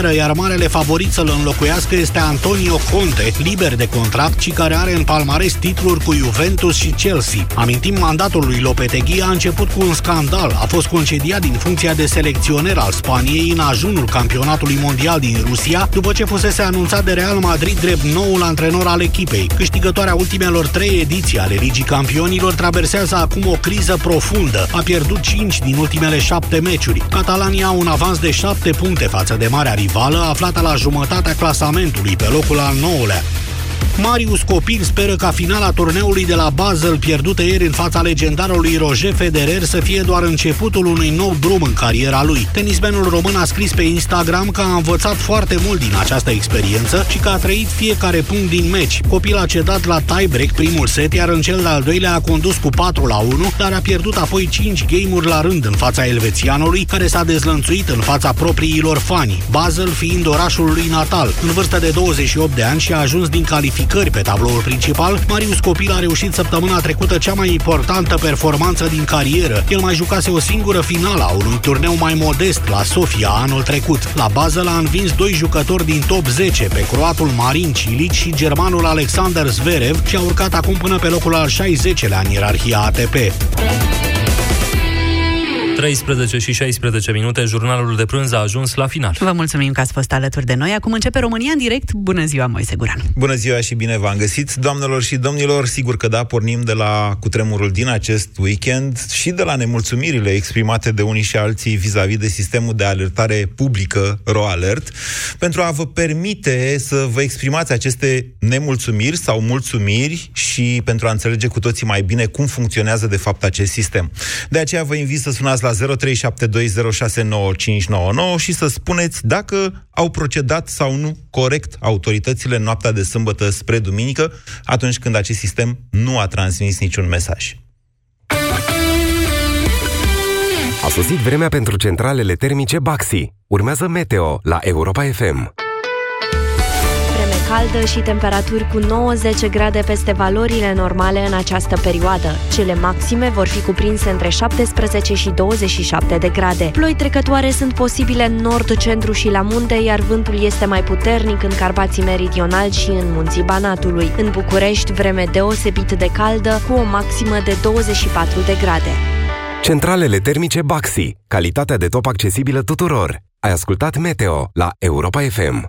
seară, iar marele favorit să-l înlocuiască este Antonio Conte, liber de contract și care are în palmares titluri cu Juventus și Chelsea. Amintim, mandatul lui Lopetegui a început cu un scandal. A fost concediat din funcția de selecționer al Spaniei în ajunul campionatului mondial din Rusia, după ce fusese anunțat de Real Madrid drept noul antrenor al echipei. Câștigătoarea ultimelor trei ediții ale Ligii Campionilor traversează acum o criză profundă. A pierdut 5 din ultimele 7 meciuri. Catalania au un avans de 7 puncte față de marea rivală, aflată la jumătatea clasamentului, pe locul al 9-lea. Marius Copil speră ca finala turneului de la Basel pierdută ieri în fața legendarului Roger Federer să fie doar începutul unui nou drum în cariera lui. Tenismenul român a scris pe Instagram că a învățat foarte mult din această experiență și că a trăit fiecare punct din meci. Copil a cedat la tiebreak primul set, iar în cel de-al doilea a condus cu 4 la 1, dar a pierdut apoi 5 game-uri la rând în fața elvețianului, care s-a dezlănțuit în fața propriilor fani, Basel fiind orașul lui natal. În vârstă de 28 de ani și a ajuns din calificare calificări pe tabloul principal, Marius Copil a reușit săptămâna trecută cea mai importantă performanță din carieră. El mai jucase o singură finală a unui turneu mai modest la Sofia anul trecut. La bază l-a învins doi jucători din top 10 pe croatul Marin Cilic și germanul Alexander Zverev și a urcat acum până pe locul al 60-lea în ierarhia ATP. 13 și 16 minute, jurnalul de prânz a ajuns la final. Vă mulțumim că ați fost alături de noi. Acum începe România în direct. Bună ziua, Moise Guran. Bună ziua și bine v-am găsit. Doamnelor și domnilor, sigur că da, pornim de la cutremurul din acest weekend și de la nemulțumirile exprimate de unii și alții vis-a-vis de sistemul de alertare publică RoAlert, pentru a vă permite să vă exprimați aceste nemulțumiri sau mulțumiri și pentru a înțelege cu toții mai bine cum funcționează de fapt acest sistem. De aceea vă invit să sunați la la 0372069599 și să spuneți dacă au procedat sau nu corect autoritățile în noaptea de sâmbătă spre duminică, atunci când acest sistem nu a transmis niciun mesaj. A sosit vremea pentru centralele termice Baxi. Urmează Meteo la Europa FM caldă și temperaturi cu 90 grade peste valorile normale în această perioadă. Cele maxime vor fi cuprinse între 17 și 27 de grade. Ploi trecătoare sunt posibile în nord, centru și la munte, iar vântul este mai puternic în Carpații Meridional și în munții Banatului. În București, vreme deosebit de caldă, cu o maximă de 24 de grade. Centralele termice Baxi. Calitatea de top accesibilă tuturor. Ai ascultat Meteo la Europa FM.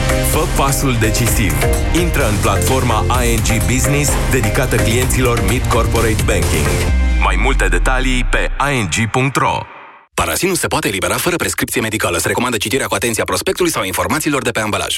Fă pasul decisiv. Intră în platforma ING Business dedicată clienților Mid Corporate Banking. Mai multe detalii pe ing.ro Parasinul se poate elibera fără prescripție medicală. Se recomandă citirea cu atenție a prospectului sau informațiilor de pe ambalaj.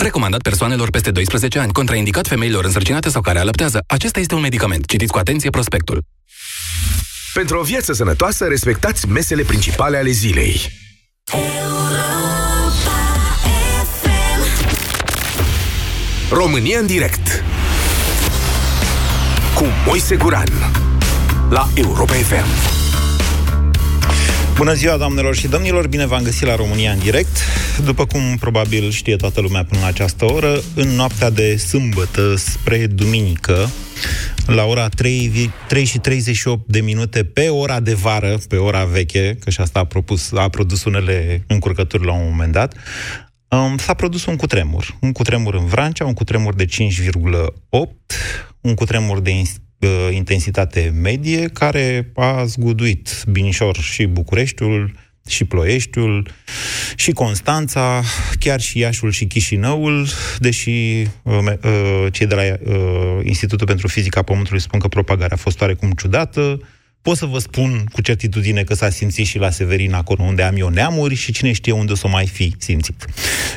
Recomandat persoanelor peste 12 ani, contraindicat femeilor însărcinate sau care alăptează. Acesta este un medicament. Citiți cu atenție prospectul. Pentru o viață sănătoasă, respectați mesele principale ale zilei. România în direct cu Moise Guran la Europa FM. Bună ziua, doamnelor și domnilor! Bine v-am găsit la România în direct. După cum probabil știe toată lumea până la această oră, în noaptea de sâmbătă spre duminică, la ora 3, 3 și 38 de minute pe ora de vară, pe ora veche, că și asta a, propus, a produs unele încurcături la un moment dat, um, s-a produs un cutremur. Un cutremur în Vrancea, un cutremur de 5,8, un cutremur de uh, intensitate medie, care a zguduit Binișor și Bucureștiul, și Ploieștiul, și Constanța, chiar și Iașul și Chișinăul, deși uh, uh, cei de la uh, Institutul pentru Fizica Pământului spun că propagarea a fost oarecum ciudată, Pot să vă spun cu certitudine că s-a simțit și la Severin, acolo unde am eu neamuri și cine știe unde o să mai fi simțit.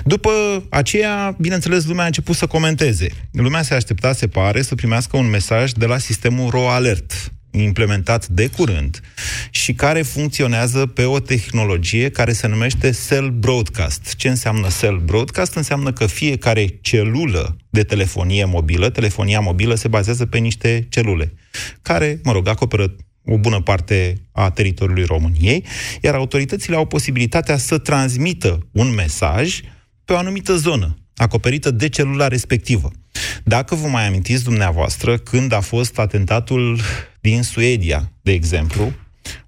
După aceea, bineînțeles, lumea a început să comenteze. Lumea se aștepta, se pare, să primească un mesaj de la sistemul RO Alert, implementat de curând și care funcționează pe o tehnologie care se numește cell broadcast. Ce înseamnă cell broadcast? Înseamnă că fiecare celulă de telefonie mobilă, telefonia mobilă se bazează pe niște celule care, mă rog, acoperă o bună parte a teritoriului României, iar autoritățile au posibilitatea să transmită un mesaj pe o anumită zonă, acoperită de celula respectivă. Dacă vă mai amintiți dumneavoastră, când a fost atentatul din Suedia, de exemplu,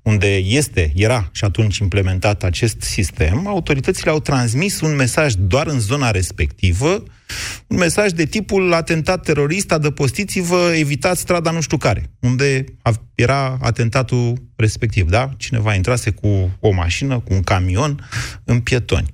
unde este, era și atunci implementat acest sistem, autoritățile au transmis un mesaj doar în zona respectivă, un mesaj de tipul atentat terorist, adăpostiți-vă, evitați strada nu știu care, unde era atentatul respectiv, da? Cineva intrase cu o mașină, cu un camion, în pietoni.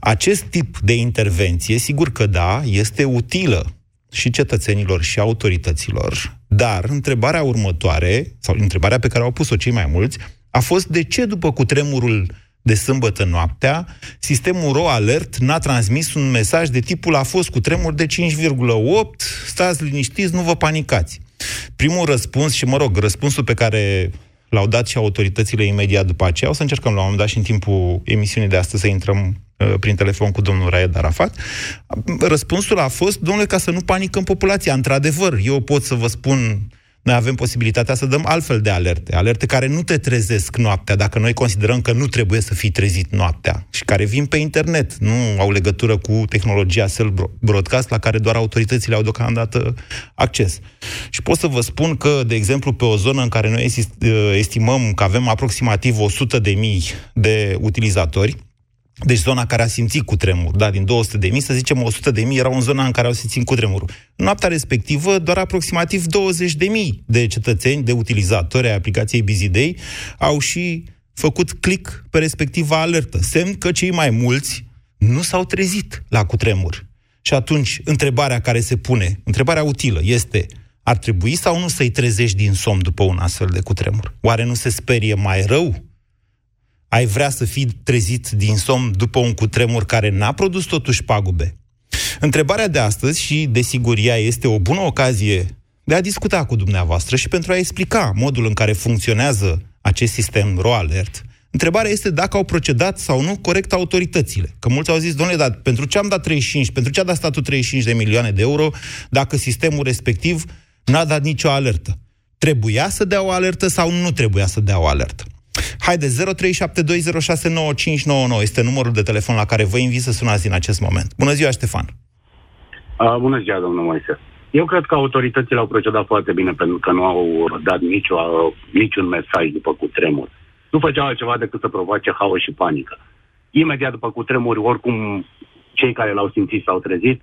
Acest tip de intervenție, sigur că da, este utilă și cetățenilor și autorităților, dar întrebarea următoare, sau întrebarea pe care au pus-o cei mai mulți, a fost de ce după cutremurul de sâmbătă noaptea, sistemul RO Alert n-a transmis un mesaj de tipul a fost cu tremur de 5,8, stați liniștiți, nu vă panicați. Primul răspuns, și mă rog, răspunsul pe care l-au dat și autoritățile imediat după aceea, o să încercăm la un moment dat și în timpul emisiunii de astăzi să intrăm Uh, prin telefon cu domnul Raed Arafat, răspunsul a fost, domnule, ca să nu panicăm populația. Într-adevăr, eu pot să vă spun noi avem posibilitatea să dăm altfel de alerte, alerte care nu te trezesc noaptea, dacă noi considerăm că nu trebuie să fii trezit noaptea și care vin pe internet, nu au legătură cu tehnologia cell broadcast la care doar autoritățile au deocamdată acces. Și pot să vă spun că, de exemplu, pe o zonă în care noi uh, estimăm că avem aproximativ 100 de mii de utilizatori, deci zona care a simțit cu tremur, da, din 200 de mii, să zicem 100 de mii erau în zona în care au simțit cu tremurul. În noaptea respectivă, doar aproximativ 20 de mii de cetățeni, de utilizatori ai aplicației Bizidei, au și făcut click pe respectiva alertă. Semn că cei mai mulți nu s-au trezit la cutremur. Și atunci, întrebarea care se pune, întrebarea utilă, este ar trebui sau nu să-i trezești din somn după un astfel de cutremur? Oare nu se sperie mai rău ai vrea să fii trezit din somn după un cutremur care n-a produs totuși pagube? Întrebarea de astăzi, și desigur ea este o bună ocazie de a discuta cu dumneavoastră și pentru a explica modul în care funcționează acest sistem RoAlert, Întrebarea este dacă au procedat sau nu corect autoritățile. Că mulți au zis, domnule, dar pentru ce am dat 35, pentru ce a dat statul 35 de milioane de euro dacă sistemul respectiv n-a dat nicio alertă? Trebuia să dea o alertă sau nu trebuia să dea o alertă? Haide, 0372069599 este numărul de telefon la care vă invit să sunați în acest moment. Bună ziua, Ștefan! Uh, bună ziua, domnul Moise. Eu cred că autoritățile au procedat foarte bine pentru că nu au dat nicio, niciun mesaj după cutremur. Nu făceau altceva decât să provoace haos și panică. Imediat după cutremur, oricum cei care l-au simțit s-au trezit,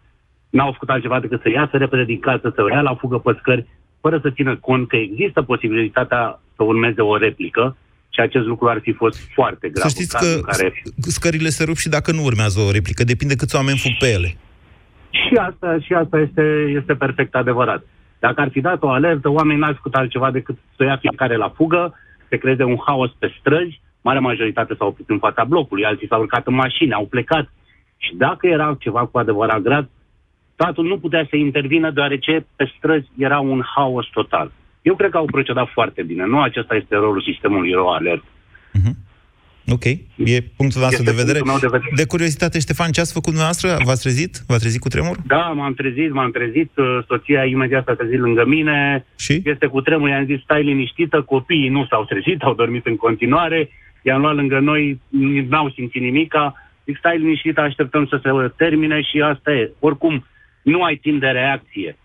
n-au făcut altceva decât să iasă repede din casă, să ia la fugă pe scări, fără să țină cont că există posibilitatea să urmeze o replică și acest lucru ar fi fost foarte grav. Să știți că care... scările se rup și dacă nu urmează o replică, depinde câți oameni fug pe ele. Și asta, și asta este, este perfect adevărat. Dacă ar fi dat o alertă, oamenii n-ar făcut altceva decât să ia fiecare la fugă, se creeze un haos pe străzi, marea majoritate s-au oprit în fața blocului, alții s-au urcat în mașini, au plecat. Și dacă era ceva cu adevărat grav, statul nu putea să intervină deoarece pe străzi era un haos total. Eu cred că au procedat foarte bine. Nu acesta este rolul sistemului RO Alert. Uh-huh. Ok, e punctul nostru de vedere. de vedere. De curiozitate, Ștefan, ce ați făcut dumneavoastră? V-ați trezit? V-ați trezit cu tremur? Da, m-am trezit, m-am trezit. Uh, soția imediat s-a trezit lângă mine. Și? Este cu tremur, i-am zis, stai liniștită, copiii nu s-au trezit, au dormit în continuare. I-am luat lângă noi, n-au simțit nimica. Zic, stai liniștită, așteptăm să se termine și asta e. Oricum, nu ai timp de reacție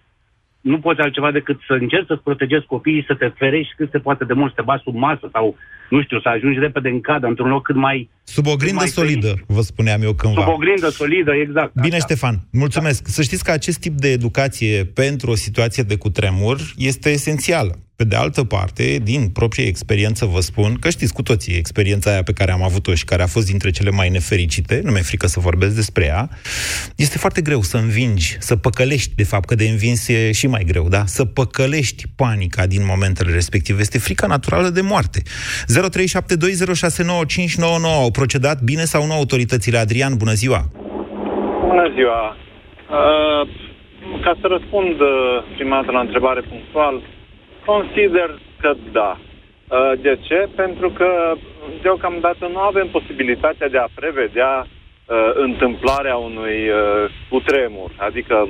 nu poți altceva decât să încerci să-ți protejezi copiii, să te ferești cât se poate de mult, să te bați sub masă sau, nu știu, să ajungi repede în cadă, într-un loc cât mai... Sub o grindă solidă, ferit. vă spuneam eu cândva. Sub o grindă solidă, exact. Bine, așa. Ștefan, mulțumesc. Da. Să știți că acest tip de educație pentru o situație de cutremur este esențială. Pe de altă parte, din proprie experiență vă spun că știți cu toții experiența aia pe care am avut-o și care a fost dintre cele mai nefericite, nu mi-e frică să vorbesc despre ea, este foarte greu să învingi, să păcălești, de fapt, că de învins e și mai greu, da? Să păcălești panica din momentele respective. Este frica naturală de moarte. 0372069599 au procedat bine sau nu autoritățile? Adrian, bună ziua! Bună ziua! Uh, ca să răspund uh, prima dată la întrebare punctual, Consider că da. Uh, de ce? Pentru că deocamdată nu avem posibilitatea de a prevedea uh, întâmplarea unui uh, cutremur, adică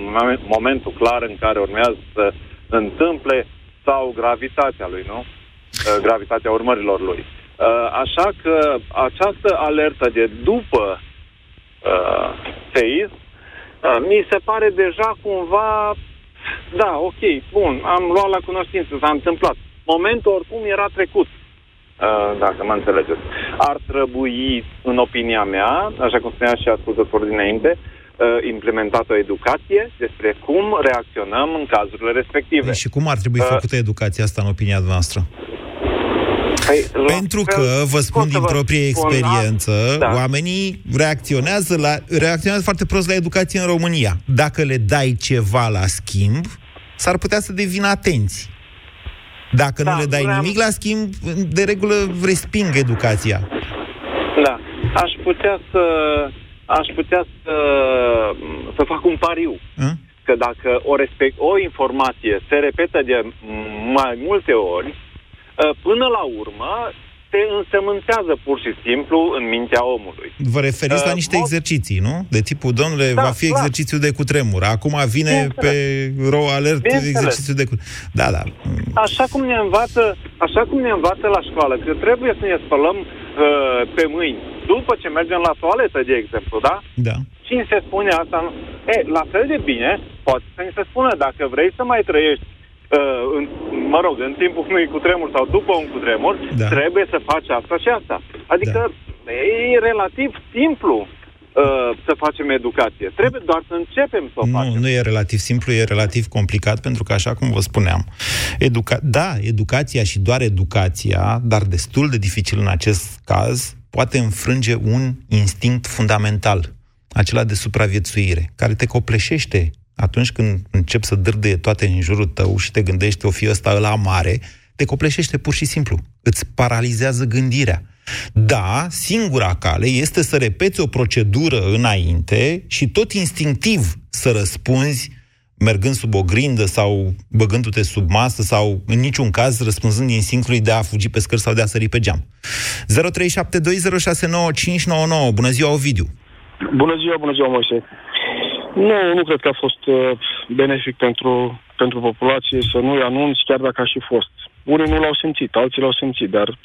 momentul clar în care urmează să întâmple sau gravitatea lui, nu? Uh, gravitatea urmărilor lui. Uh, așa că această alertă de după uh, seism uh, mi se pare deja cumva da, ok, bun, am luat la cunoștință, s-a întâmplat. Momentul oricum era trecut, uh, dacă mă înțelegeți. Ar trebui, în opinia mea, așa cum spunea și ascultătorul dinainte, uh, implementată o educație despre cum reacționăm în cazurile respective. Și cum ar trebui uh, făcută educația asta, în opinia noastră? Păi, Pentru că, vă spun din proprie experiență, da. oamenii reacționează, la, reacționează foarte prost la educație în România. Dacă le dai ceva la schimb, s-ar putea să devină atenți. Dacă da, nu le dai vreau... nimic la schimb, de regulă resping educația. Da. Aș putea să aș putea să, să fac un pariu. A? Că dacă o, respect, o informație se repetă de mai multe ori, Uh, până la urmă, se însemântează pur și simplu în mintea omului. Vă referiți uh, la niște mod... exerciții, nu? De tipul, domnule, da, va fi clar. exercițiu de cutremur. Acum vine pe ro alert exercițiu de cutremur. Da, da. Așa cum ne învață, așa cum ne învață la școală, că trebuie să ne spălăm uh, pe mâini după ce mergem la toaletă, de exemplu, da? Da. Cine se spune asta? E, la fel de bine, poate să ne se spună, dacă vrei să mai trăiești uh, în, mă rog, în timpul unui cutremur sau după un cutremur, da. trebuie să faci asta și asta. Adică da. e relativ simplu uh, să facem educație. Trebuie doar să începem să o nu, facem. Nu e relativ simplu, e relativ complicat, pentru că, așa cum vă spuneam, educa- da, educația și doar educația, dar destul de dificil în acest caz, poate înfrânge un instinct fundamental, acela de supraviețuire, care te copleșește atunci când încep să dârdăie toate în jurul tău și te gândești o fi ăsta la mare, te copleșește pur și simplu. Îți paralizează gândirea. Da, singura cale este să repeți o procedură înainte și tot instinctiv să răspunzi mergând sub o grindă sau băgându-te sub masă sau în niciun caz răspunzând instinctului de a fugi pe scări sau de a sări pe geam. 0372069599. Bună ziua, Ovidiu! Bună ziua, bună ziua, Moise! Nu, nu cred că a fost uh, benefic pentru, pentru populație să nu-i anunți, chiar dacă a și fost. Unii nu l-au simțit, alții l-au simțit, dar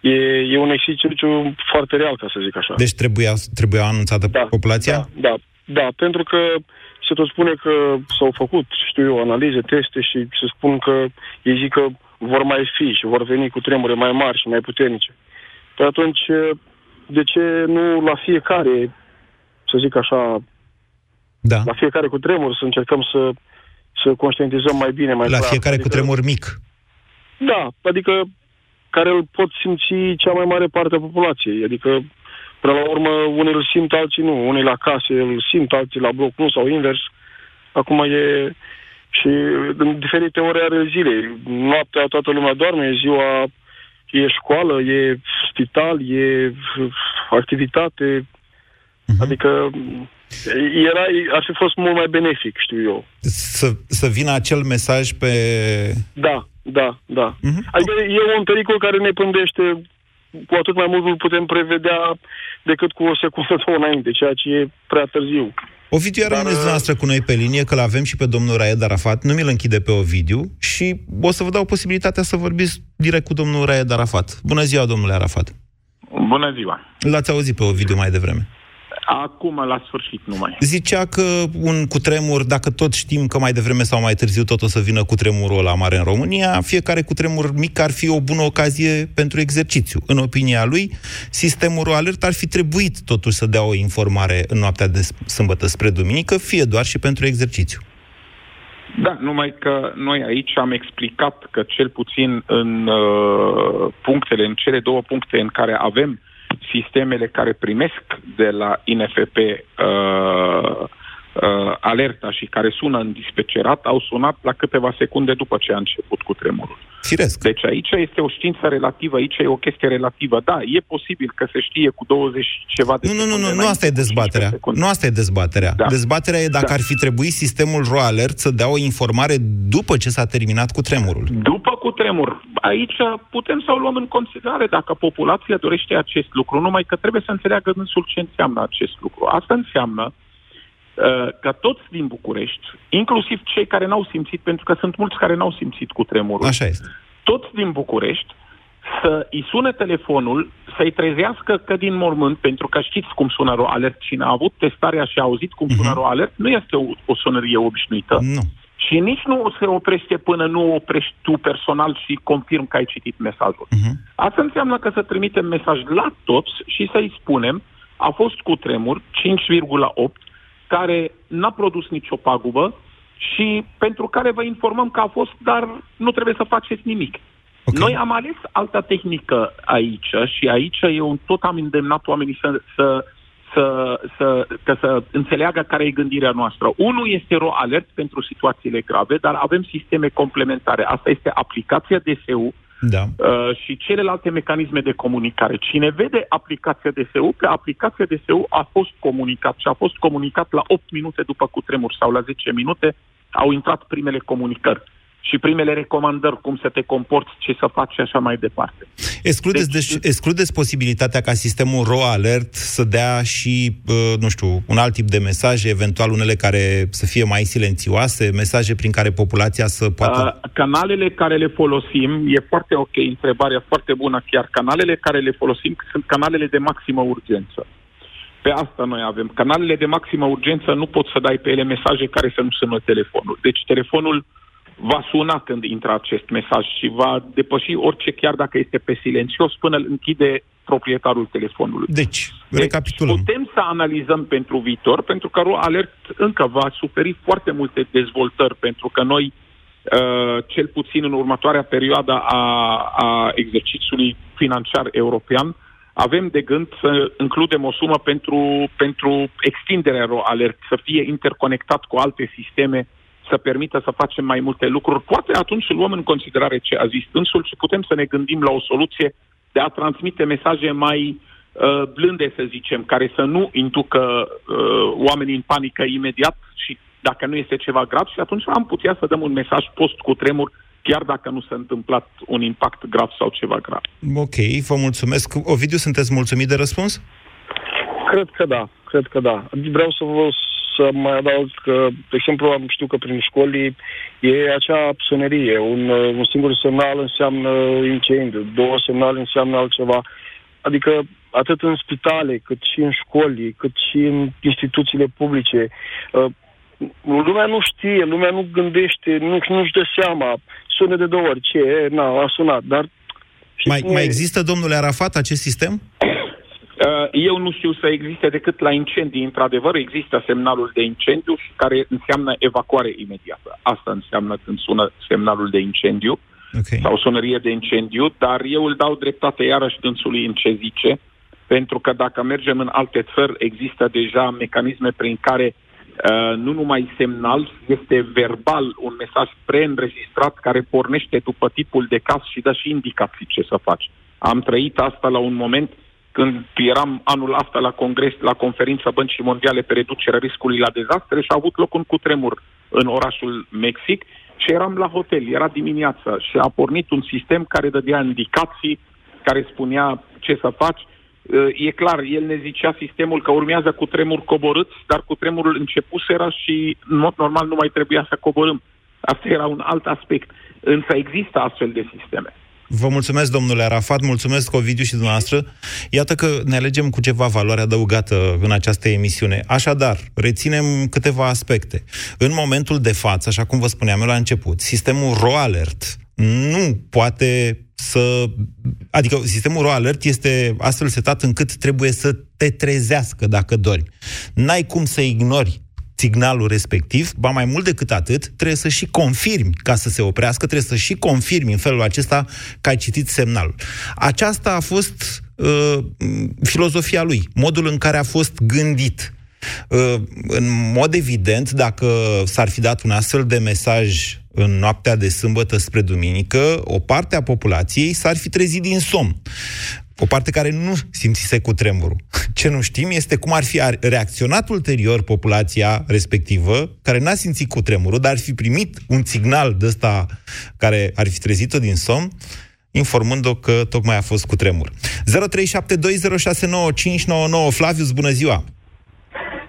e, e un exercițiu foarte real, ca să zic așa. Deci trebuia, trebuia anunțată da, populația? Da, da, da, pentru că se tot spune că s-au făcut, știu eu, analize, teste și se spun că ei zic că vor mai fi și vor veni cu tremure mai mari și mai puternice. Păi atunci, de ce nu la fiecare, să zic așa, da. La fiecare cu tremur să încercăm să, să conștientizăm mai bine. Mai la clar. fiecare adică, cu tremur mic. Da, adică care îl pot simți cea mai mare parte a populației. Adică, până la urmă, unii îl simt, alții nu. Unii la case îl simt, alții la bloc nu, sau invers. Acum e... Și în diferite ore ale zilei. Noaptea toată lumea doarme, e ziua e școală, e spital, e activitate. Uh-huh. Adică era, ar fi fost mult mai benefic, știu eu. Să, să vină acel mesaj pe... Da, da, da. Uh-huh. Adică e un pericol care ne pândește cu atât mai mult nu putem prevedea decât cu o secundă sau înainte, ceea ce e prea târziu. Ovidiu, iar rămâneți noastră cu noi pe linie, că l-avem și pe domnul Raed Arafat. Nu mi-l închide pe Ovidiu și o să vă dau posibilitatea să vorbiți direct cu domnul Raed Arafat. Bună ziua, domnule Arafat! Bună ziua! L-ați auzit pe Ovidiu mai devreme. Acum, la sfârșit, nu mai. Zicea că un cutremur, dacă tot știm că mai devreme sau mai târziu tot o să vină cutremurul la mare în România, fiecare cutremur mic ar fi o bună ocazie pentru exercițiu. În opinia lui, sistemul alert ar fi trebuit totuși să dea o informare în noaptea de sâmbătă spre duminică, fie doar și pentru exercițiu. Da, numai că noi aici am explicat că cel puțin în uh, punctele, în cele două puncte în care avem sistemele care primesc de la INFP uh, uh, alerta și care sună în dispecerat au sunat la câteva secunde după ce a început cu tremurul. Firesc. Deci aici este o știință relativă, aici e o chestie relativă. Da, e posibil că se știe cu 20 ceva de Nu, nu, nu, nu, nu asta e dezbaterea. Nu asta e dezbaterea. Da. Dezbaterea e dacă da. ar fi trebuit sistemul RoAlert să dea o informare după ce s-a terminat cu tremurul. După cu tremur. Aici putem să o luăm în considerare dacă populația dorește acest lucru, numai că trebuie să înțeleagă însul ce înseamnă acest lucru. Asta înseamnă Uh, ca toți din București, inclusiv cei care n-au simțit, pentru că sunt mulți care n-au simțit cu tremurul, Așa este. toți din București să îi sune telefonul, să-i trezească că din mormânt, pentru că știți cum sună alert, cine a avut testarea și a auzit cum sună uh-huh. alert, nu este o, o sonărie obișnuită. Nu. Și nici nu se oprește până nu oprești tu personal și confirm că ai citit mesajul. Uh-huh. Asta înseamnă că să trimitem mesaj la toți și să-i spunem a fost cu tremur 5,8 care n-a produs nicio pagubă și pentru care vă informăm că a fost, dar nu trebuie să faceți nimic. Okay. Noi am ales alta tehnică aici și aici eu tot am îndemnat oamenii să, să, să, să, că să înțeleagă care e gândirea noastră. Unul este ro alert pentru situațiile grave, dar avem sisteme complementare. Asta este aplicația DSU, da. uh, și celelalte mecanisme de comunicare. Cine vede aplicația DSU, pe aplicația DSU a fost comunicat și a fost comunicat la 8 minute după cutremur sau la 10 minute au intrat primele comunicări și primele recomandări, cum să te comporți, ce să faci și așa mai departe. Excludeți, deci, deci, excludeți posibilitatea ca sistemul RO Alert să dea și, uh, nu știu, un alt tip de mesaje, eventual unele care să fie mai silențioase, mesaje prin care populația să poată... Uh, canalele care le folosim, e foarte ok, întrebarea foarte bună chiar, canalele care le folosim sunt canalele de maximă urgență. Pe asta noi avem. Canalele de maximă urgență nu pot să dai pe ele mesaje care să nu sună telefonul. Deci telefonul uh, va suna când intră acest mesaj și va depăși orice, chiar dacă este pe silențios, până îl închide proprietarul telefonului. Deci, recapitulăm. Deci, putem să analizăm pentru viitor, pentru că Alert încă va suferi foarte multe dezvoltări, pentru că noi, uh, cel puțin în următoarea perioadă a, a exercițiului financiar european, avem de gând să includem o sumă pentru, pentru extinderea Alert, să fie interconectat cu alte sisteme să permită să facem mai multe lucruri. Poate atunci luăm în considerare ce a zis dânsul și putem să ne gândim la o soluție de a transmite mesaje mai uh, blânde, să zicem, care să nu inducă uh, oamenii în panică imediat și dacă nu este ceva grav și atunci am putea să dăm un mesaj post cu tremur chiar dacă nu s-a întâmplat un impact grav sau ceva grav. Ok, vă mulțumesc. Ovidiu, sunteți mulțumit de răspuns? Cred că da, cred că da. Vreau să vă să mai adaug că, de exemplu, am știu că prin școli e acea sonerie. Un, un singur semnal înseamnă incendiu, două semnale înseamnă altceva. Adică atât în spitale, cât și în școli, cât și în instituțiile publice. Uh, lumea nu știe, lumea nu gândește, nu, nu-și dă seama. Sună de două ori, ce Na, a sunat, dar... Mai, mai există, domnule Arafat, acest sistem? Uh, eu nu știu să existe decât la incendii. Într-adevăr, există semnalul de incendiu care înseamnă evacuare imediată. Asta înseamnă când sună semnalul de incendiu okay. sau sonărie de incendiu, dar eu îl dau dreptate iarăși dânsului în ce zice, pentru că dacă mergem în alte țări, există deja mecanisme prin care uh, nu numai semnal, este verbal un mesaj preînregistrat care pornește după tipul de caz și dă și indicații ce să faci. Am trăit asta la un moment uh, când eram anul asta la congres, la conferința Băncii Mondiale pe reducerea riscului la dezastre și a avut loc un cutremur în orașul Mexic și eram la hotel, era dimineața și a pornit un sistem care dădea indicații, care spunea ce să faci. E clar, el ne zicea sistemul că urmează cu tremur coborâți, dar cu tremurul începuseră și în mod normal nu mai trebuia să coborâm. Asta era un alt aspect. Însă există astfel de sisteme. Vă mulțumesc, domnule Arafat, mulțumesc, Ovidiu și dumneavoastră. Iată că ne alegem cu ceva valoare adăugată în această emisiune. Așadar, reținem câteva aspecte. În momentul de față, așa cum vă spuneam eu la început, sistemul RoAlert nu poate să... Adică sistemul RoAlert este astfel setat încât trebuie să te trezească dacă dormi. N-ai cum să ignori signalul respectiv, ba mai mult decât atât, trebuie să și confirmi ca să se oprească, trebuie să și confirmi în felul acesta că ai citit semnalul. Aceasta a fost uh, filozofia lui, modul în care a fost gândit. Uh, în mod evident, dacă s-ar fi dat un astfel de mesaj în noaptea de sâmbătă spre duminică, o parte a populației s-ar fi trezit din somn o parte care nu simțise cu tremurul. Ce nu știm este cum ar fi reacționat ulterior populația respectivă, care n-a simțit cu tremurul, dar ar fi primit un signal de ăsta care ar fi trezit-o din somn, informând-o că tocmai a fost cu tremur. 0372069599 Flavius, bună ziua!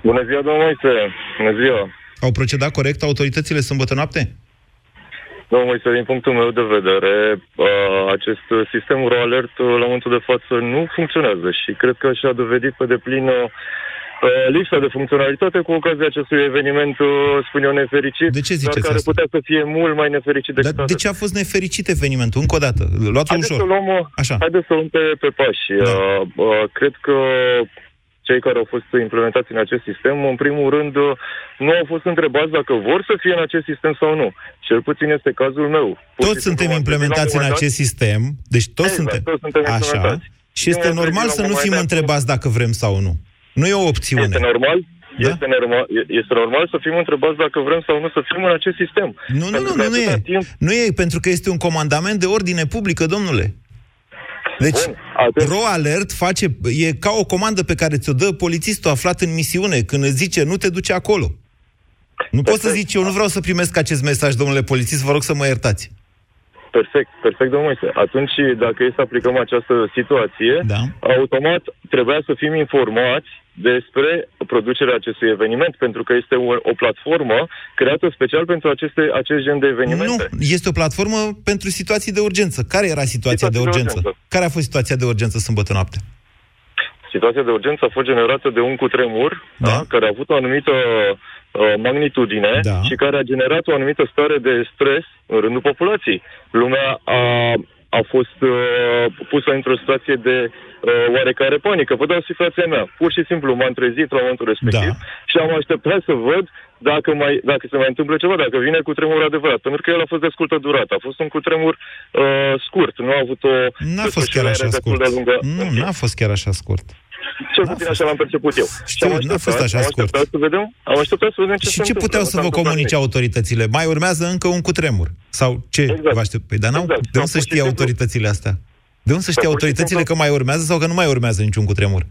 Bună ziua, domnul Moise! Bună ziua! Au procedat corect autoritățile sâmbătă noapte? Domnul Moise, din punctul meu de vedere, acest sistem RoAlert la momentul de față nu funcționează și cred că și-a dovedit pe deplin lipsa de funcționalitate cu ocazia acestui eveniment, spun eu, nefericit, de ce ziceți dar care asta? putea să fie mult mai nefericit decât Dar de ce a fost nefericit evenimentul? Încă o dată, luați-o Haideți ușor. să luăm, Așa. haideți să luăm pe, pe pași. Da. Uh, uh, cred că cei care au fost implementați în acest sistem, în primul rând, uh, nu au fost întrebați dacă vor să fie în acest sistem sau nu. Cel puțin este cazul meu. Pur Toți și simplu suntem m-am trezit la un implementați în moment dat- acest sistem, deci toți Exact, suntem. toți suntem Așa. implementați. Și este Eu m-am normal trezit să la un nu moment fim dat- întrebați dacă vrem sau nu. Nu e o opțiune. Este normal? Da? Este, normal, este normal să fim întrebați dacă vrem sau nu să fim în acest sistem. Nu, nu, nu, nu, nu e. Nu e, pentru că este un comandament de ordine publică, domnule. Deci, Ro Alert face, e ca o comandă pe care ți-o dă polițistul aflat în misiune, când îți zice, nu te duce acolo. Nu poți să zici, eu nu vreau să primesc acest mesaj, domnule polițist, vă rog să mă iertați. Perfect, perfect, domnul Moise. Atunci, dacă e să aplicăm această situație, da. automat trebuia să fim informați despre producerea acestui eveniment, pentru că este o, o platformă creată special pentru aceste, acest gen de evenimente. Nu, este o platformă pentru situații de urgență. Care era situația Situații de de urgență? urgență. Care a fost situația de urgență sâmbătă noapte? Situația de urgență a fost generată de un cutremur da. Da, care a avut o anumită uh, magnitudine Da. și care a generat o anumită stare de stres în rândul populației. Lumea a, a fost uh, pusă într-o situație de uh, oarecare panică. Vă dau situația mea. Pur și simplu m-am trezit la momentul respectiv Da. și am așteptat să văd dacă, mai, dacă se mai întâmplă ceva, dacă vine cu tremur adevărat. Pentru că el a fost de scurtă durată. A fost un cutremur uh, scurt. Nu a avut o N-a fost chiar așa desfășurare destul scurt. de lungă. Nu, n-a fost chiar așa scurt. Cel puțin așa l-am perceput eu. Și Știu, am n-a așteptat- fost așa am scurt. așteptat Să vedem, am așteptat să vedem ce Și se ce întâmplă. puteau Nu să s-a vă întâmplat comunice nimic. autoritățile? Mai urmează încă un cutremur? Sau ce Exact. vă aștept? Păi, dar n-au, Exact. de unde să Sau pur și știe simplu- autoritățile astea? De unde să știe Sau pur și autoritățile că simplu- mai urmează sau că nu mai urmează niciun cutremur?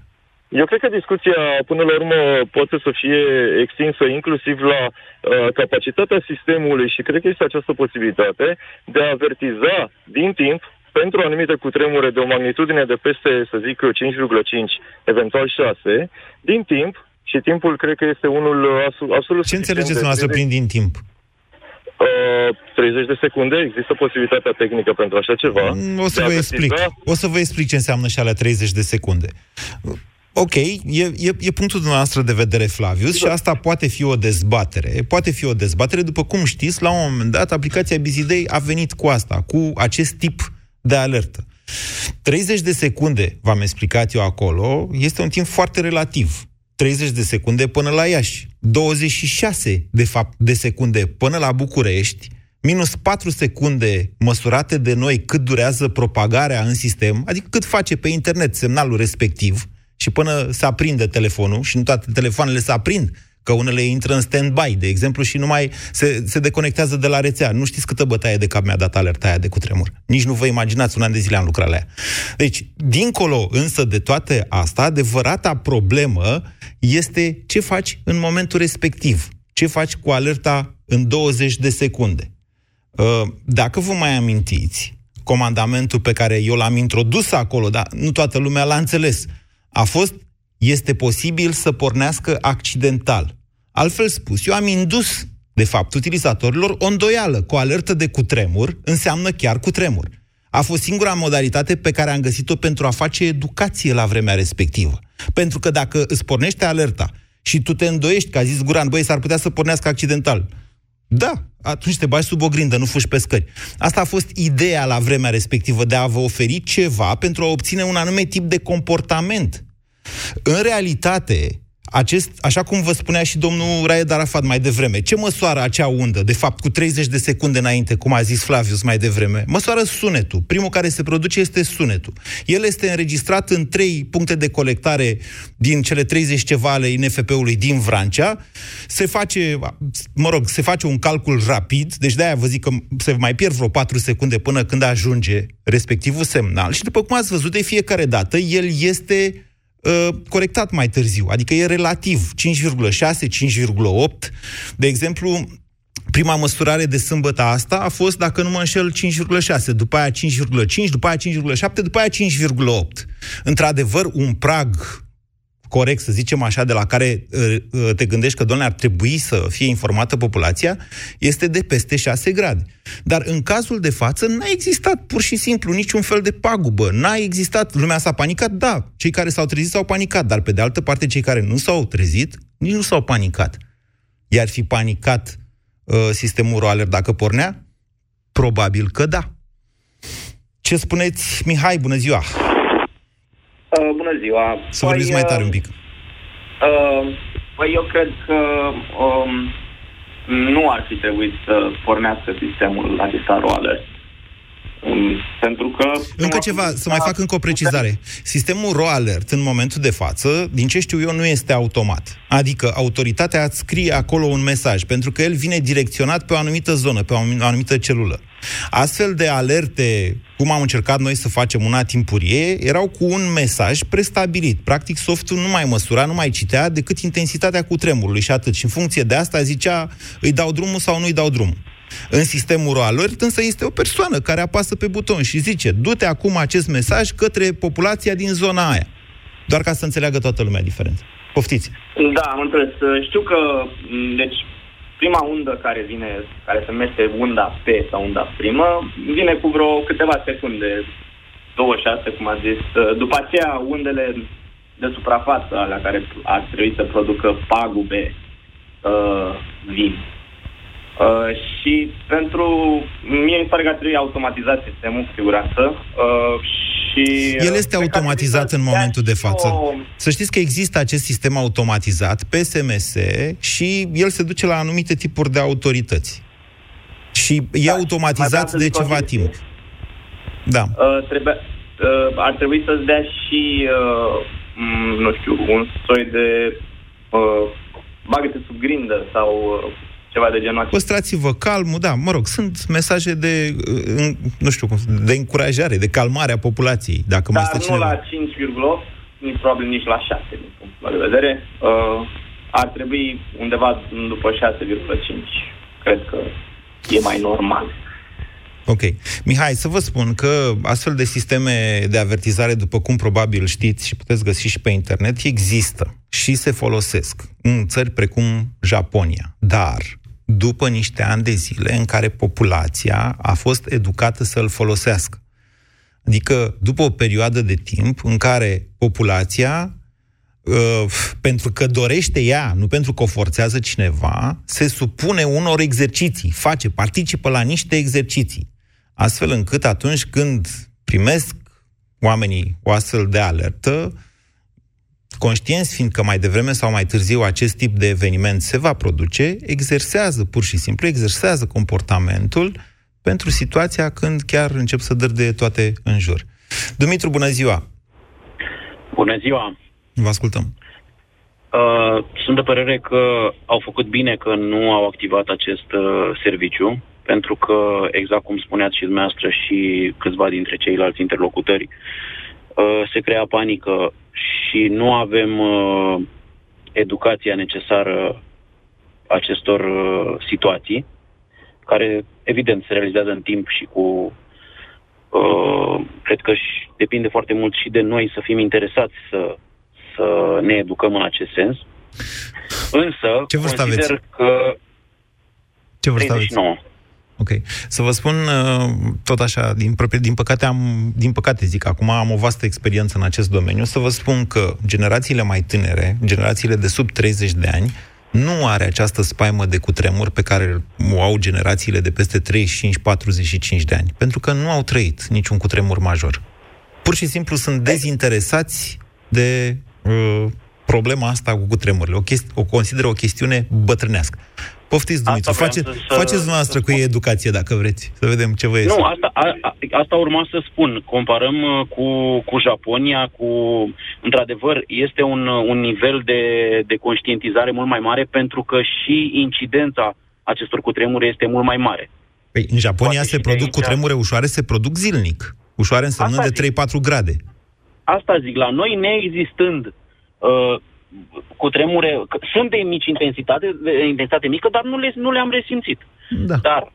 Eu cred că discuția, până la urmă, poate să fie extinsă inclusiv la uh, capacitatea sistemului și cred că este această posibilitate de a avertiza din timp pentru anumite cutremure de o magnitudine de peste, să zic, 5,5, eventual 6, din timp, și timpul cred că este unul uh, abso- absolut Ce înțelegeți dumneavoastră prin din timp? Uh, 30 de secunde, există posibilitatea tehnică pentru așa ceva. Mm, O să De vă a explic. avertiza- O să vă explic ce înseamnă și alea 30 de secunde. Ok, e, e, e punctul dumneavoastră de vedere, Flavius, și asta poate fi o dezbatere. Poate fi o dezbatere, după cum știți, la un moment dat, aplicația Bizidei a venit cu asta, cu acest tip de alertă. 30 de secunde, v-am explicat eu acolo, este un timp foarte relativ. 30 de secunde până la Iași, 26 de fapt de secunde până la București, minus 4 secunde măsurate de noi cât durează propagarea în sistem, adică cât face pe internet semnalul respectiv și până se aprinde telefonul și nu toate telefoanele se aprind, că unele intră în stand-by, de exemplu, și nu mai se, se deconectează de la rețea. Nu știți câtă bătaie de cap mi-a dat alerta aia de cutremur. Nici nu vă imaginați, un an de zile am lucrat la ea. Deci, dincolo însă de toate asta, adevărata problemă este ce faci în momentul respectiv. Ce faci cu alerta în 20 de secunde. Uh, Dacă vă mai amintiți, comandamentul pe care eu l-am introdus acolo, dar nu toată lumea l-a înțeles, a fost, este posibil să pornească accidental. Altfel spus, eu am indus, de fapt, utilizatorilor o îndoială. Cu o alertă de cutremur înseamnă chiar cutremur. A fost singura modalitate pe care am găsit-o pentru a face educație la vremea respectivă. Pentru că dacă îți pornește alerta și tu te îndoiești, că a zis Guran, băi, s-ar putea să pornească accidental. Da, atunci te bagi sub o grindă, nu fugi pe scări. Asta a fost ideea la vremea respectivă, de a vă oferi ceva pentru a obține un anume tip de comportament. În realitate, acest, așa cum vă spunea și domnul Raed Arafat mai devreme, ce măsoară acea undă, de fapt, cu 30 de secunde înainte, cum a zis Flavius mai devreme? Măsoară sunetul. Primul care se produce este sunetul. El este înregistrat în trei puncte de colectare din cele 30 ceva ale INFP-ului din Vrancea. Se face, mă rog, se face un calcul rapid, deci de-aia vă zic că se mai pierd vreo 4 secunde până când ajunge respectivul semnal. Și după cum ați văzut, de fiecare dată, el este Uh, corectat mai târziu, adică e relativ, 5,6, 5,8. De exemplu, prima măsurare de sâmbătă asta a fost, dacă nu mă înșel, 5,6, după aia 5,5, după aia 5,7, după aia 5,8. Într-adevăr, un prag corect, să zicem așa, de la care uh, uh, te gândești că, doamne, ar trebui să fie informată populația, este de peste 6 grade. Dar în cazul de față n-a existat pur și simplu niciun fel de pagubă. N-a existat, lumea s-a panicat, da, cei care s-au trezit s-au panicat, dar pe de altă parte cei care nu s-au trezit, nici nu s-au panicat. Iar fi panicat uh, sistemul ROALER dacă pornea? Probabil că da. Ce spuneți, Mihai, bună ziua! Uh, bună ziua. Să păi, vorbiți mai tare un pic. Uh, păi eu cred că um, nu ar fi trebuit să pornească sistemul acesta roader. Um, pentru că... Încă ceva, să mai fac încă o precizare. Sistemul RoAlert, în momentul de față, din ce știu eu, nu este automat. Adică autoritatea îți scrie acolo un mesaj, pentru că el vine direcționat pe o anumită zonă, pe o anumită celulă. Astfel de alerte, cum am încercat noi să facem una timpurie, erau cu un mesaj prestabilit. Practic, softul nu mai măsura, nu mai citea decât intensitatea cu tremurului și atât. Și în funcție de asta zicea, îi dau drumul sau nu îi dau drumul. În sistemul alert însă este o persoană care apasă pe buton și zice, du-te acum acest mesaj către populația din zona aia. Doar ca să înțeleagă toată lumea diferența. Poftiți. Da, am înțeles. Știu că, deci, prima undă care vine, care se numește unda P sau unda primă, vine cu vreo câteva secunde, 26, cum a zis. După aceea, undele de suprafață, alea care ar trebui să producă pagube, uh, vin. Uh, și pentru mie mi pare că ar trebui automatizat sistemul, cu siguranță. Uh, și El este automatizat în momentul de față. O... Să știți că există acest sistem automatizat pe SMS și el se duce la anumite tipuri de autorități. Și e da, automatizat de ceva timp. Da. Uh, trebuie, uh, ar trebui să-ți dea și, uh, nu știu, un soi de uh, bagă sub grindă sau uh, ceva de genul acesta. Păstrați-vă calmul, da, mă rog, sunt mesaje de, uh, nu știu cum, de încurajare, de calmare a populației, dacă Dar mai este nu cineva. la 5,8, nici probabil nici la 6, din punctul de vedere. Uh, ar trebui undeva după 6,5. Cred că e mai normal. Ok. Mihai, să vă spun că astfel de sisteme de avertizare, după cum probabil știți și puteți găsi și pe internet, există și se folosesc în țări precum Japonia. Dar după niște ani de zile în care populația a fost educată să-l folosească. Adică după o perioadă de timp în care populația uh, pentru că dorește ea, nu pentru că o forțează cineva, se supune unor exerciții, face, participă la niște exerciții astfel încât atunci când primesc oamenii o astfel de alertă, conștienți fiind că mai devreme sau mai târziu acest tip de eveniment se va produce, exersează pur și simplu, exersează comportamentul pentru situația când chiar încep să dărde toate în jur. Dumitru, bună ziua! Bună ziua! Vă ascultăm. Uh, sunt de părere că au făcut bine că nu au activat acest uh, serviciu, pentru că, exact cum spuneați și dumneavoastră și câțiva dintre ceilalți interlocutori, uh, se crea panică și nu avem uh, educația necesară acestor uh, situații, care, evident, se realizează în timp și cu cred că și depinde foarte mult și de noi să fim interesați să, să ne educăm în acest sens. Însă, Ce vârstă consider aveți? că Ce vârstă 39. aveți? Ok. Să vă spun uh, tot așa, din, proprie, din, păcate am, din păcate zic, acum am o vastă experiență în acest domeniu, să vă spun că generațiile mai tinere, generațiile de sub 30 de ani, nu are această spaimă de cutremur pe care o au generațiile de peste 35-45 de ani, pentru că nu au trăit niciun cutremur major. Pur și simplu sunt dezinteresați de uh, problema asta cu cutremurile. O, chesti- o consideră o chestiune bătrânească. Poftiți, Dumitru, face, să- faceți dumneavoastră cu ei educație, dacă vreți, să vedem ce vă iese. Nu, asta, a, a, asta urma să spun. Comparăm uh, cu, cu Japonia, cu... Într-adevăr, este un, uh, un nivel de, de conștientizare mult mai mare pentru că și incidența acestor cutremure este mult mai mare. Păi, în Japonia Poate se și de produc aici- cutremure ușoare, se produc zilnic. Ușoare însemnând Asta de 3-4 grade. Asta zic, la noi neexistând uh, cu tremure, că sunt de mici intensitate, de intensitate mică, dar nu, le, nu le-am resimțit. Da. Dar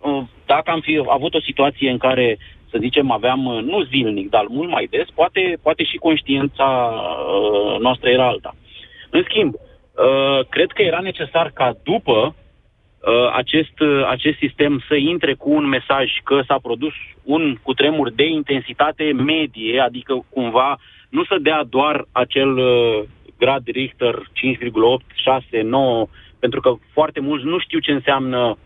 uh, dacă am fi avut o situație în care, să zicem, aveam, uh, nu zilnic, dar mult mai des, poate, poate și conștiința uh, noastră era alta. În schimb, uh, cred că era necesar ca după uh, acest, uh, acest sistem să intre cu un mesaj că s-a produs un cutremur de intensitate medie, adică cumva nu să dea doar acel uh, grad Richter 5,8, 6, 9, pentru că foarte mulți nu știu ce înseamnă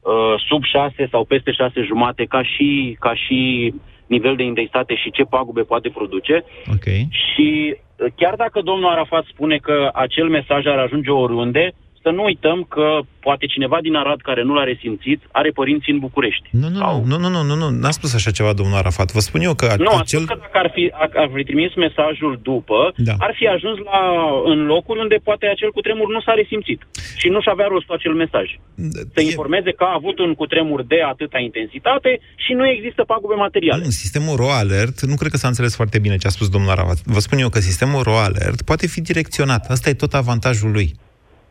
uh, sub 6 sau peste 6 jumate ca și, ca și nivel de intensitate și ce pagube poate produce. Ok. Și uh, chiar dacă domnul Arafat spune că acel mesaj ar ajunge oriunde, să nu uităm că poate cineva din Arad care nu l-a resimțit are părinți în București. Nu, nu, sau... nu, nu, nu, nu, nu, n-a spus așa ceva domnul Arafat. Vă spun eu că... Nu, acel... că dacă ar fi, ar fi trimis mesajul după, da. ar fi ajuns la, în locul unde poate acel cutremur nu s-a resimțit și nu-și avea rostul acel mesaj. Să informeze că a avut un cutremur de atâta intensitate și nu există pagube materiale. Nu, sistemul RoAlert, nu cred că s-a înțeles foarte bine ce a spus domnul Arafat. Vă spun eu că sistemul Ro Alert poate fi direcționat. Asta e tot avantajul lui.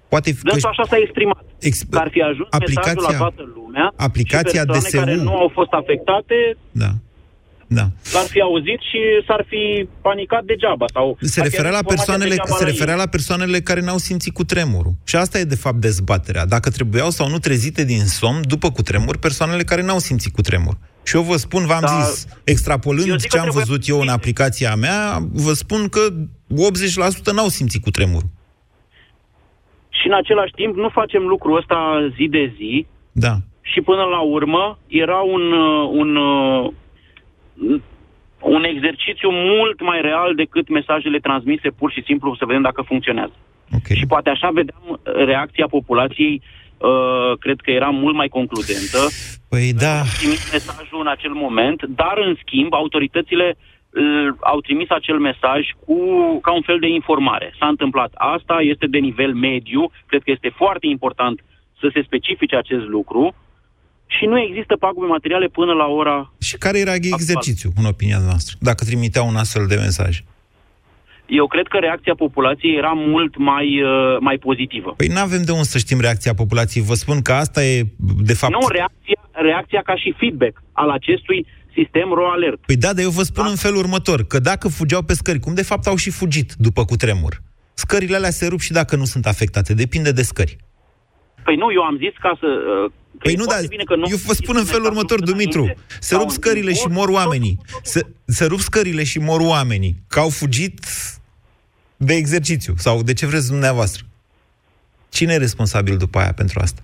Poate fi... Dânsul așa s-a exprimat. Ex- Că ar fi ajuns aplicația- mesajul la toată lumea aplicația și persoane DSU. care nu au fost afectate Da. Da. l-ar fi auzit și s-ar fi panicat degeaba. Sau Se ar fi referea la avut informația persoanele, degeaba se la referea ei. la persoanele care n-au simțit cu tremurul. Și asta e de fapt dezbaterea. Dacă trebuiau sau nu trezite din somn după cutremur persoanele care n-au simțit cu tremur. Și eu vă spun, v-am Da. zis, extrapolând Eu zic că ce am trebuie- văzut eu în aplicația mea, vă spun că 80% n-au simțit cu tremur. Și în același timp nu facem lucrul ăsta zi de zi Da. și până la urmă era un, uh, un, uh, un exercițiu mult mai real decât mesajele transmise pur și simplu să vedem dacă funcționează. Okay. Și poate așa vedeam uh, reacția populației, uh, cred că era mult mai concludentă. Păi da. trimis mesajul în acel moment, dar în schimb autoritățile uh, au trimis acel mesaj cu ca un fel de informare. S-a întâmplat asta, este de nivel mediu, cred că este foarte important să se specifice acest lucru și nu există pagube materiale până la ora Și care era exercițiu, în opinia noastră, dacă trimiteau un astfel de mesaj? Eu cred că reacția populației era mult mai, uh, mai pozitivă. Păi nu avem de unde să știm reacția populației. Vă spun că asta e, de fapt... Nu, reacția, reacția ca și feedback al acestui sistem RO Alert. Păi da, dar eu vă spun în felul următor, că dacă fugeau pe scări, cum de fapt au și fugit după cutremur, scările alea se rup și dacă nu sunt afectate, depinde de scări. Păi nu, eu am zis ca să... uh, Că Păi e nu, foarte dar bine că nu eu vă spun în felul următor, Dumitru, se rup scările și mor oamenii. Se, se rup scările și mor oamenii, că au fugit de exercițiu, sau de ce vreți dumneavoastră. Cine e responsabil după aia pentru asta?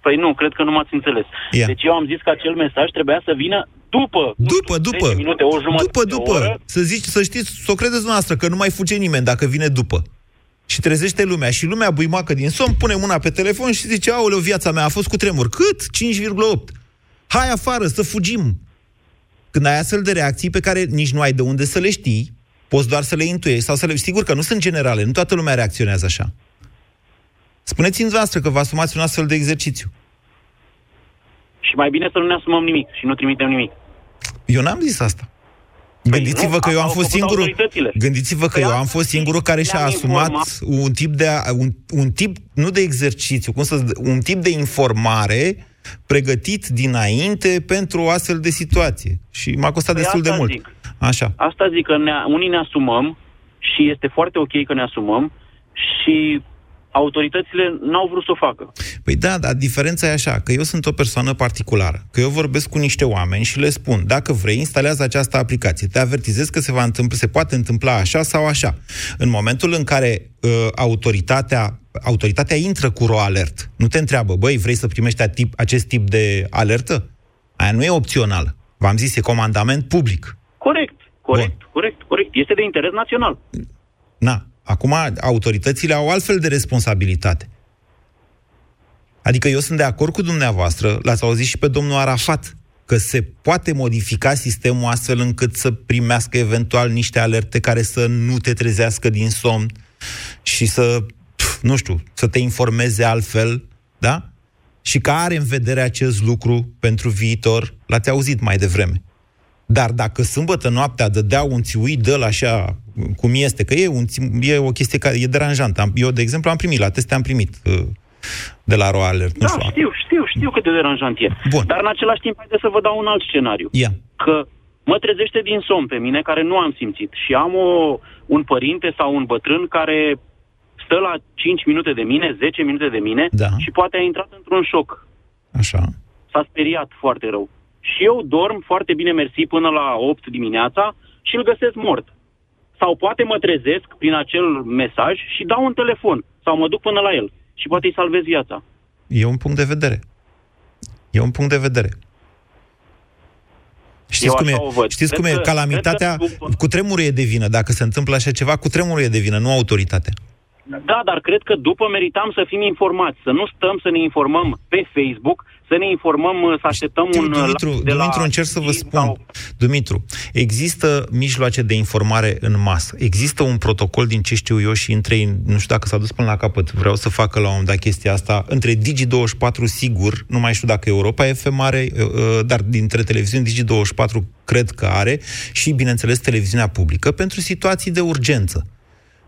Păi nu, cred că nu m-ați înțeles. Ia. Deci eu am zis că acel mesaj trebuia să vină după. nu După, știu, după. 10 minute, o jumătate După, de după. oră. Să zici, să știți, să o credeți dumneavoastră, că nu mai fuge nimeni dacă vine după. Și trezește lumea. Și lumea buimacă din somn, pune mâna pe telefon și zice, aoleu, viața mea a fost cu tremur. Cât? 5,8. Hai afară, să fugim. Când ai astfel de reacții pe care nici nu ai de unde să le știi, poți doar să le intuiești sau să le... Sigur că nu sunt generale, nu toată lumea reacționează așa. Spuneți-mi dumneavoastră că vă asumați un astfel de exercițiu. Și mai bine să nu ne asumăm nimic și nu trimitem nimic. Eu n-am zis asta. Gândiți-vă nu, că eu am au fost făcut singurul. autoritățile. Gândiți-vă că Păi eu asta am fost singurul care și-a le-am asumat informat. un tip de a- un, un tip nu de exercițiu, cum să zic, un tip de informare pregătit dinainte pentru o astfel de situație. Și m-a costat Păi destul de asta mult. zic. Așa. Asta zic că ne, unii ne asumăm și este foarte ok că ne asumăm și autoritățile n-au vrut să o facă. Păi da, dar diferența e așa, că eu sunt o persoană particulară, că eu vorbesc cu niște oameni și le spun, dacă vrei, instalează această aplicație. Te avertizez că se, va întâmpla, se poate întâmpla așa sau așa. În momentul în care uh, autoritatea, autoritatea intră cu ro alert, nu te întreabă, băi, vrei să primești atip, acest tip de alertă? Aia nu e opțional. V-am zis, e comandament public. Corect, corect, Bun. corect, corect. Este de interes național. Na, acum autoritățile au altfel de responsabilitate. Adică eu sunt de acord cu dumneavoastră, l-ați auzit și pe domnul Arafat, că se poate modifica sistemul astfel încât să primească eventual niște alerte care să nu te trezească din somn și să, nu știu, să te informeze altfel, da? Și că are în vedere acest lucru pentru viitor, l-ați auzit mai devreme. Dar dacă sâmbătă noaptea dădea un țiui de la așa cum este, că e, un, e o chestie care e deranjantă. Eu, de exemplu, am primit, la teste am primit uh, de la Ro Alert. Da, știu, știu, știu, știu cât de deranjant e. Bun. Dar în același timp, haideți să vă dau un alt scenariu. Yeah. Că mă trezește din somn pe mine, care nu am simțit, și am o, un părinte sau un bătrân care stă la 5 minute de mine, 10 minute de mine da. și poate a intrat într-un șoc. Așa. S-a speriat foarte rău. Și eu dorm foarte bine mersi până la 8 dimineața și îl găsesc mort. Sau poate mă trezesc prin acel mesaj și dau un telefon sau mă duc până la el și poate îi salvez viața. E un punct de vedere. E un punct de vedere. Știți cum, e, știți cum e? Calamitatea, că... cu tremurul e de vină. Dacă se întâmplă așa ceva, cu tremurul e de vină, nu autoritatea. Da, dar cred că după meritam să fim informați, să nu stăm să ne informăm pe Facebook, să ne informăm, să așteptăm Știu, un... Dumitru, de Dumitru la... încerc să vă spun. Sau... Dumitru, există mijloace de informare în masă. Există un protocol din ce știu eu și între, nu știu dacă s-a dus până la capăt, vreau să facă la un moment dat chestia asta, între Digi24 sigur, nu mai știu dacă Europa FM are, uh, uh, dar dintre televiziuni Digi24 cred că are și, bineînțeles, televiziunea publică pentru situații de urgență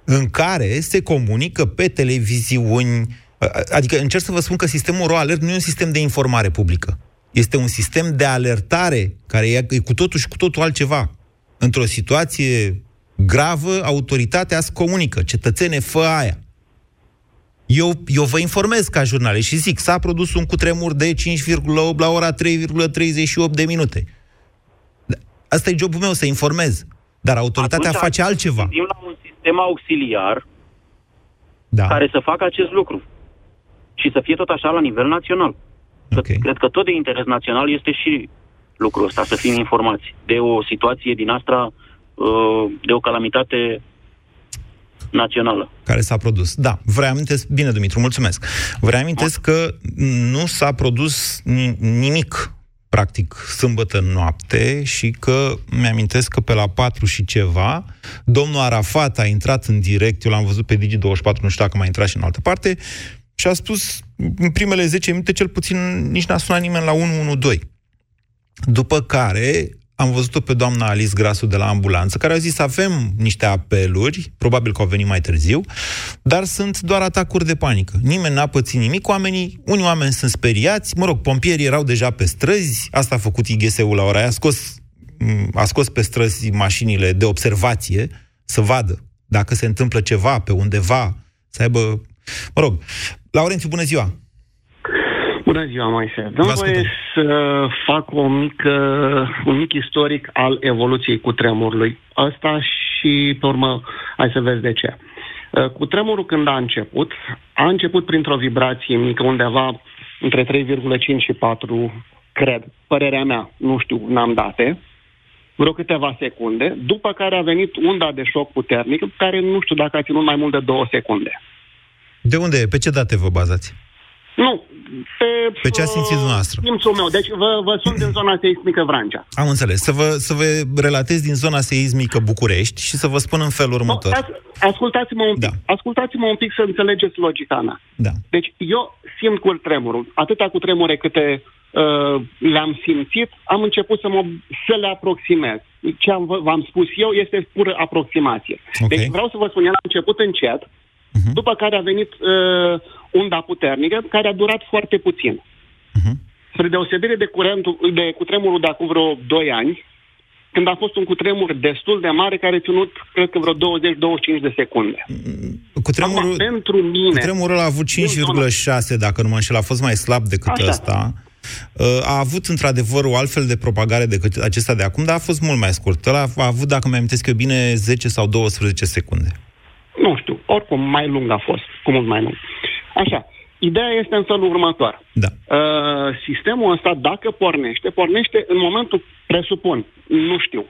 în care se comunică pe televiziuni, adică încerc să vă spun că sistemul RO Alert nu e un sistem de informare publică. Este un sistem de alertare care e cu totul și cu totul altceva. Într-o situație gravă, autoritatea îți comunică, cetățene, fă aia. Eu, eu vă informez ca jurnalist și zic, s-a produs un cutremur de 5,8 la ora 3,38 de minute. Asta e jobul meu, să informez. Dar autoritatea Atunci, face altceva. la un sistem auxiliar da. care să facă acest lucru. Și să fie tot așa la nivel național. Okay. Cred că tot de interes național este și lucrul ăsta, să fim informați de o situație din asta, uh, de o calamitate națională. Care s-a produs. Da, vă reamintesc, bine Dumitru, mulțumesc. Vă reamintesc că nu s-a produs nimic practic sâmbătă noapte și că mi-amintesc că pe la 4 și ceva, domnul Arafat a intrat în direct, eu l-am văzut pe Digi24, nu știu dacă mai intrat și în altă parte, și a spus, în primele 10 minute, cel puțin, nici n-a sunat nimeni la 112. După care am văzut-o pe doamna Alice Grasu de la ambulanță, care a zis avem niște apeluri, probabil că au venit mai târziu, dar sunt doar atacuri de panică. Nimeni n-a pățit nimic, oamenii, unii oameni sunt speriați, mă rog, pompierii erau deja pe străzi, asta a făcut IGS-ul la ora aia, a scos, a scos pe străzi mașinile de observație, să vadă dacă se întâmplă ceva pe undeva, să aibă... Mă rog, Laurențiu, bună ziua! Bună ziua, Moise. Dăm voie să fac o mică, un mic istoric al evoluției cu tremurului ăsta și, pe urmă, hai să vezi de ce. Uh, cu tremurul când a început, a început printr-o vibrație mică, undeva între 3,5 și 4, cred, părerea mea, nu știu, n-am date, vreo câteva secunde, după care a venit unda de șoc puternic, care nu știu dacă a ținut mai mult de două secunde. De unde? Pe ce date vă bazați? Nu, pe... Pe ce a simțit dumneavoastră? Simțul meu. Deci vă, vă sunt din zona seismică Vrancea. Am înțeles. Să vă, să vă relatez din zona seismică București și să vă spun în felul următor. Ascultați-mă un pic, da. ascultați-mă un pic să înțelegeți logica mea. Da. Deci eu simt cu tremurul. Atâta cu tremure câte uh, le-am simțit, am început să, mă, să le aproximez. Ce am, v-am spus eu este pură aproximație. Okay. Deci vreau să vă spun, el a început încet, uh-huh. după care a venit uh, unda puternică, care a durat foarte puțin. Uh-huh. Spre deosebire de, curentul, de cutremurul de acum vreo 2 ani, când a fost un cutremur destul de mare care a ținut, cred că vreo 20-25 de secunde. Cu tremurul, Acum, pentru mine... cu tremurul a avut 5,6, dacă nu mă înșel, a fost mai slab decât Așa. ăsta. Uh, A avut într-adevăr o altfel de propagare decât acesta de acum, dar a fost mult mai scurt. Ăla a avut, dacă mi-am eu bine, 10 sau 12 secunde. Nu știu, oricum mai lung a fost, cu mult mai lung. Așa, ideea este în felul următor. Da. Uh, sistemul ăsta, dacă pornește, pornește în momentul, presupun, nu știu,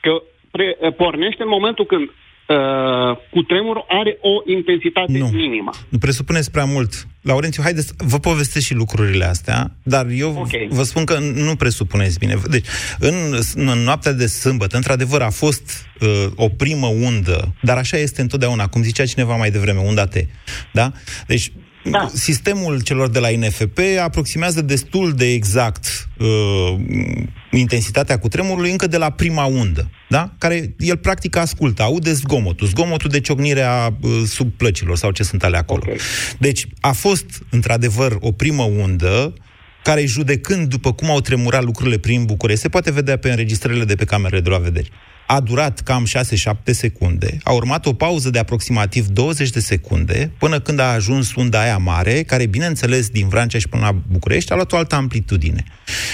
că pre, uh, pornește în momentul când uh, cu tremurul are o intensitate Nu. minimă. Nu presupuneți prea mult. Laurențiu, haideți, vă povestesc și lucrurile astea, dar eu okay. vă spun că nu presupuneți bine. Deci, în, în noaptea de sâmbătă, într-adevăr, a fost uh, o primă undă, dar așa este întotdeauna, cum zicea cineva mai devreme, unda T. Da? Deci, da. sistemul celor de la INFP aproximează destul de exact uh, intensitatea cu tremurului încă de la prima undă, da? Care el practic ascultă, aude zgomotul, zgomotul de ciocnire a uh, sub plăcilor sau ce sunt ale acolo. Okay. Deci a fost într-adevăr o primă undă care judecând după cum au tremurat lucrurile prin București, se poate vedea pe înregistrările de pe camerele de la vedere. A durat cam 6-7 secunde, a urmat o pauză de aproximativ 20 de secunde, până când a ajuns unda aia mare, care, bineînțeles, din Vrancea și până la București, a luat o altă amplitudine.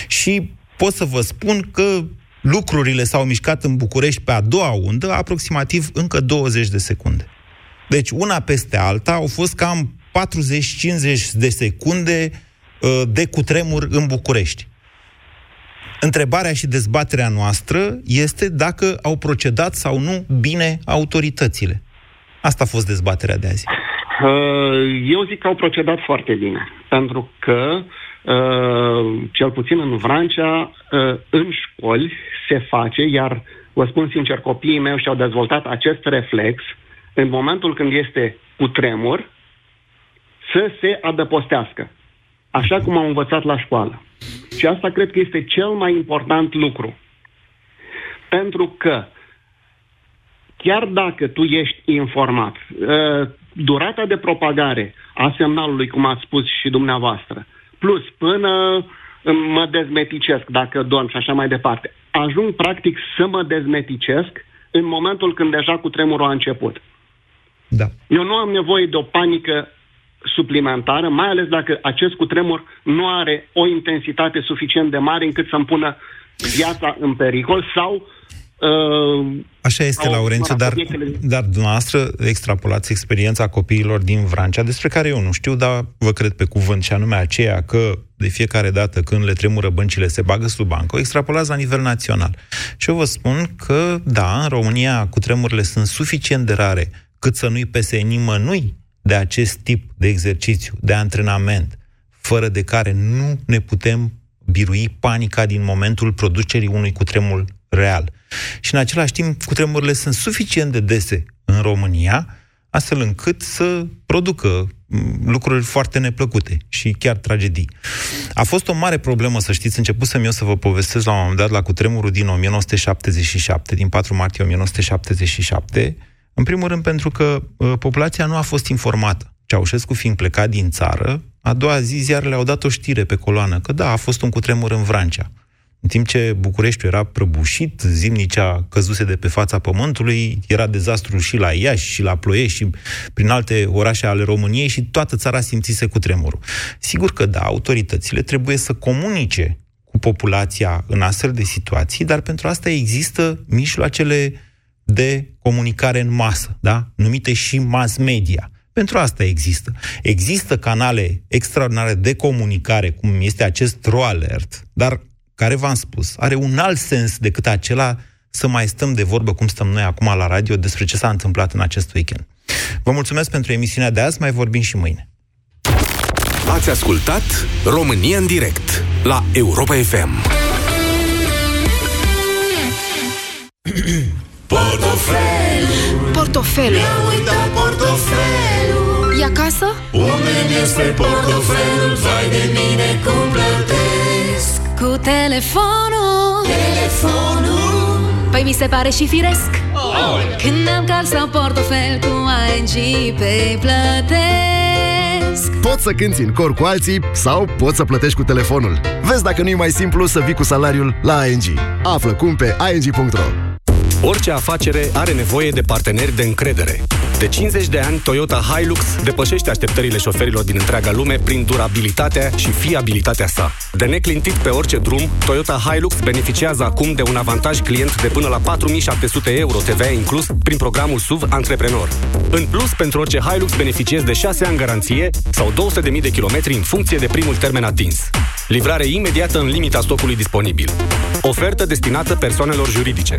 Și pot să vă spun că lucrurile s-au mișcat în București pe a doua undă, aproximativ încă 20 de secunde. Deci, una peste alta, au fost cam 40-50 de secunde uh, de cutremur în București. Întrebarea și dezbaterea noastră este dacă au procedat sau nu bine autoritățile. Asta a fost dezbaterea de azi. Uh, Eu zic că au procedat foarte bine, pentru că, uh, cel puțin în Vrancea, uh, în școli se face, iar vă spun sincer, copiii mei și-au dezvoltat acest reflex în momentul când este cu tremur să se adăpostească, așa cum au învățat la școală. Și asta cred că este cel mai important lucru. Pentru că chiar dacă tu ești informat, uh, durata de propagare a semnalului, cum ați spus și dumneavoastră, plus până mă dezmeticesc dacă dorm și așa mai departe, ajung practic să mă dezmeticesc în momentul când deja cu tremurul a început. Da. Eu nu am nevoie de o panică suplimentară, mai ales dacă acest cutremur nu are o intensitate suficient de mare încât să-mi pună viața în pericol sau uh, Așa este, au- Laurențiu, mă rog, dar, obiectele- dar dumneavoastră extrapolați experiența copiilor din Vrancea, despre care eu nu știu, dar vă cred pe cuvânt, și anume aceea că de fiecare dată când le tremură băncile se bagă sub bancă, o extrapolați la nivel național. Și eu vă spun că, da, în România cu tremurile sunt suficient de rare cât să nu-i pese nimănui de acest tip de exercițiu, de antrenament, fără de care nu ne putem birui panica din momentul producerii unui cutremur real. Și în același timp, cutremurile sunt suficient de dese în România, astfel încât să producă m, lucruri foarte neplăcute și chiar tragedii. A fost o mare problemă, să știți, începusem eu să vă povestesc la un moment dat la cutremurul din 1977, din 4 martie 1977, în primul rând pentru că uh, populația nu a fost informată. Ceaușescu fiind plecat din țară, a doua zi ziarele au dat o știre pe coloană, că da, a fost un cutremur în Vrancea. În timp ce Bucureștiul era prăbușit, zimnicea căzuse de pe fața pământului, era dezastru și la Iași, și la Ploiești, și prin alte orașe ale României și toată țara simțise cu tremurul. Sigur că da, autoritățile trebuie să comunice cu populația în astfel de situații, dar pentru asta există mijloacele de comunicare în masă, da? numite și mass media. Pentru asta există. Există canale extraordinare de comunicare, cum este acest RO Alert, dar, care v-am spus, are un alt sens decât acela să mai stăm de vorbă cum stăm noi acum la radio despre ce s-a întâmplat în acest weekend. Vă mulțumesc pentru emisiunea de azi, mai vorbim și mâine. Ați ascultat România în direct la Europa FM. Portofelul Portofelul Mi-am uitat portofelul. E acasă? Unde este portofelul Vai de mine cum plătesc. Cu telefonul. Telefonul. Păi mi se pare și firesc. Aolea. Când am card sau portofel Cu ING pe plătesc. Poți să cânti în cor cu alții sau poți să plătești cu telefonul. Vezi dacă nu e mai simplu să vii cu salariul la ING. Află cum pe ing.ro Orice afacere are nevoie de parteneri de încredere. De 50 de ani, Toyota Hilux depășește așteptările șoferilor din întreaga lume prin durabilitatea și fiabilitatea sa. De neclintit pe orice drum, Toyota Hilux beneficiază acum de un avantaj client de până la 4700 euro TVA inclus prin programul SUV Antreprenor. În plus, pentru orice Hilux beneficiezi de 6 ani garanție sau 200.000 de kilometri în funcție de primul termen atins. Livrare imediată în limita stocului disponibil. Ofertă destinată persoanelor juridice.